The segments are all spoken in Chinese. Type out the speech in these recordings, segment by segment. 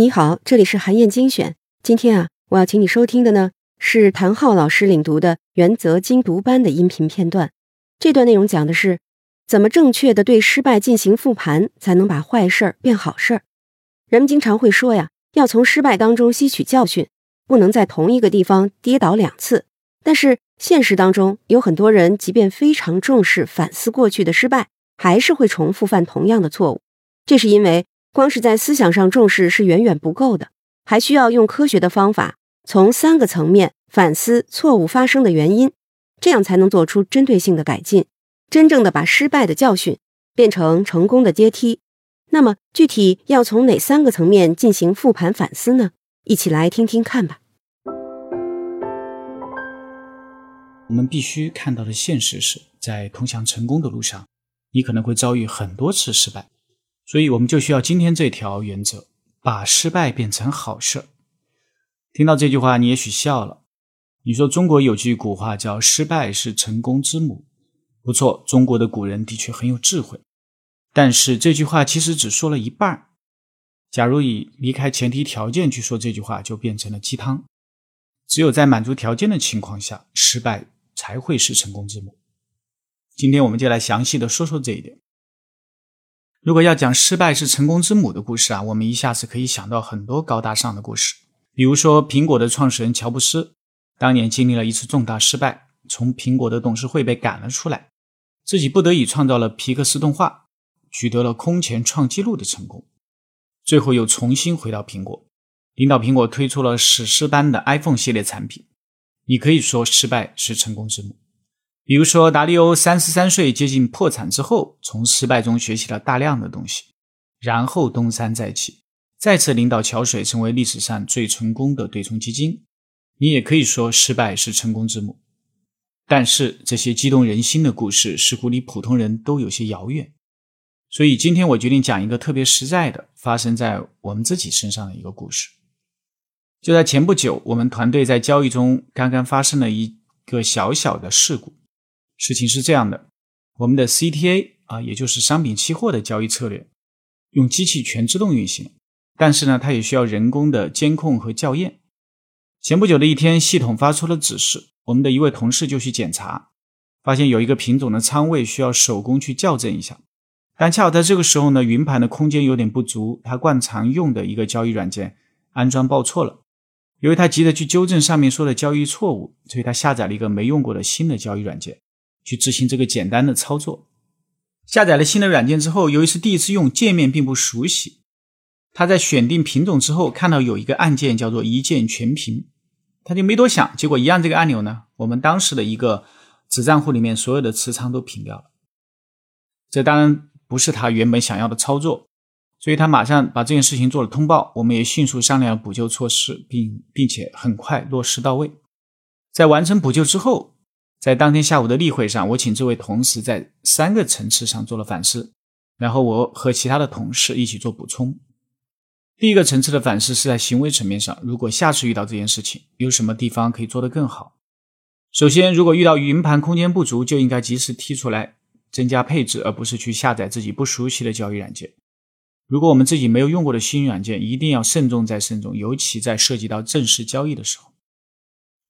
你好，这里是韩燕精选。今天啊，我要请你收听的呢是谭浩老师领读的《原则精读班》的音频片段。这段内容讲的是怎么正确的对失败进行复盘，才能把坏事儿变好事儿。人们经常会说呀，要从失败当中吸取教训，不能在同一个地方跌倒两次。但是现实当中，有很多人即便非常重视反思过去的失败，还是会重复犯同样的错误。这是因为。光是在思想上重视是远远不够的，还需要用科学的方法，从三个层面反思错误发生的原因，这样才能做出针对性的改进，真正的把失败的教训变成成功的阶梯。那么具体要从哪三个层面进行复盘反思呢？一起来听听看吧。我们必须看到的现实是在通向成功的路上，你可能会遭遇很多次失败。所以，我们就需要今天这条原则：把失败变成好事。听到这句话，你也许笑了。你说中国有句古话叫“失败是成功之母”，不错，中国的古人的确很有智慧。但是这句话其实只说了一半。假如以离开前提条件去说这句话，就变成了鸡汤。只有在满足条件的情况下，失败才会是成功之母。今天我们就来详细的说说这一点。如果要讲失败是成功之母的故事啊，我们一下子可以想到很多高大上的故事。比如说，苹果的创始人乔布斯当年经历了一次重大失败，从苹果的董事会被赶了出来，自己不得已创造了皮克斯动画，取得了空前创纪录的成功。最后又重新回到苹果，领导苹果推出了史诗般的 iPhone 系列产品。你可以说失败是成功之母。比如说，达利欧三十三岁接近破产之后，从失败中学习了大量的东西，然后东山再起，再次领导桥水成为历史上最成功的对冲基金。你也可以说失败是成功之母。但是这些激动人心的故事似乎离普通人都有些遥远，所以今天我决定讲一个特别实在的，发生在我们自己身上的一个故事。就在前不久，我们团队在交易中刚刚发生了一个小小的事故。事情是这样的，我们的 CTA 啊，也就是商品期货的交易策略，用机器全自动运行，但是呢，它也需要人工的监控和校验。前不久的一天，系统发出了指示，我们的一位同事就去检查，发现有一个品种的仓位需要手工去校正一下。但恰好在这个时候呢，云盘的空间有点不足，他惯常用的一个交易软件安装报错了。由于他急着去纠正上面说的交易错误，所以他下载了一个没用过的新的交易软件。去执行这个简单的操作。下载了新的软件之后，由于是第一次用，界面并不熟悉。他在选定品种之后，看到有一个按键叫做“一键全屏”，他就没多想，结果一按这个按钮呢，我们当时的一个子账户里面所有的持仓都平掉了。这当然不是他原本想要的操作，所以他马上把这件事情做了通报。我们也迅速商量了补救措施，并并且很快落实到位。在完成补救之后。在当天下午的例会上，我请这位同事在三个层次上做了反思，然后我和其他的同事一起做补充。第一个层次的反思是在行为层面上，如果下次遇到这件事情，有什么地方可以做得更好？首先，如果遇到云盘空间不足，就应该及时踢出来增加配置，而不是去下载自己不熟悉的交易软件。如果我们自己没有用过的新软件，一定要慎重再慎重，尤其在涉及到正式交易的时候。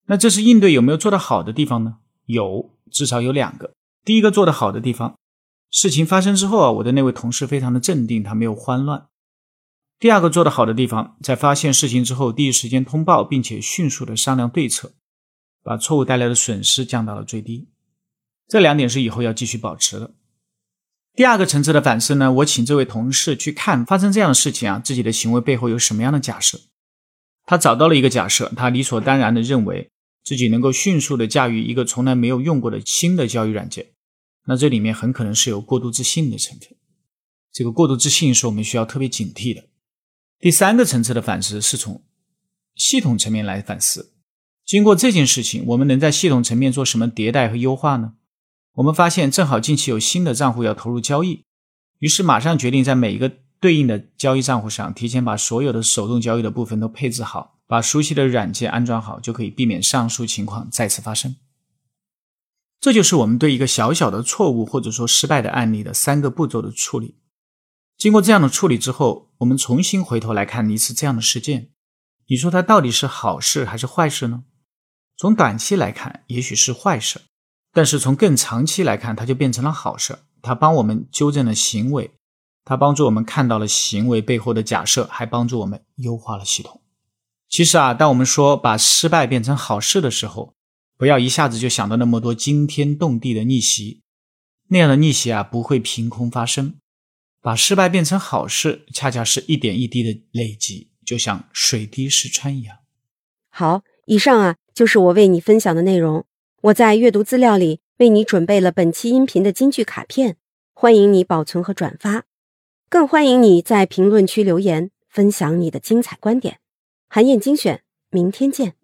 那这是应对有没有做得好的地方呢？有至少有两个。第一个做得好的地方，事情发生之后啊，我的那位同事非常的镇定，他没有慌乱。第二个做得好的地方，在发现事情之后，第一时间通报，并且迅速的商量对策，把错误带来的损失降到了最低。这两点是以后要继续保持的。第二个层次的反思呢，我请这位同事去看发生这样的事情啊，自己的行为背后有什么样的假设？他找到了一个假设，他理所当然的认为。自己能够迅速的驾驭一个从来没有用过的新的交易软件，那这里面很可能是有过度自信的成分。这个过度自信是我们需要特别警惕的。第三个层次的反思是从系统层面来反思。经过这件事情，我们能在系统层面做什么迭代和优化呢？我们发现正好近期有新的账户要投入交易，于是马上决定在每一个对应的交易账户上提前把所有的手动交易的部分都配置好。把熟悉的软件安装好，就可以避免上述情况再次发生。这就是我们对一个小小的错误或者说失败的案例的三个步骤的处理。经过这样的处理之后，我们重新回头来看一次这样的事件，你说它到底是好事还是坏事呢？从短期来看，也许是坏事，但是从更长期来看，它就变成了好事。它帮我们纠正了行为，它帮助我们看到了行为背后的假设，还帮助我们优化了系统。其实啊，当我们说把失败变成好事的时候，不要一下子就想到那么多惊天动地的逆袭，那样的逆袭啊不会凭空发生。把失败变成好事，恰恰是一点一滴的累积，就像水滴石穿一样。好，以上啊就是我为你分享的内容。我在阅读资料里。为你准备了本期音频的金句卡片，欢迎你保存和转发，更欢迎你在评论区留言分享你的精彩观点。韩燕精选，明天见。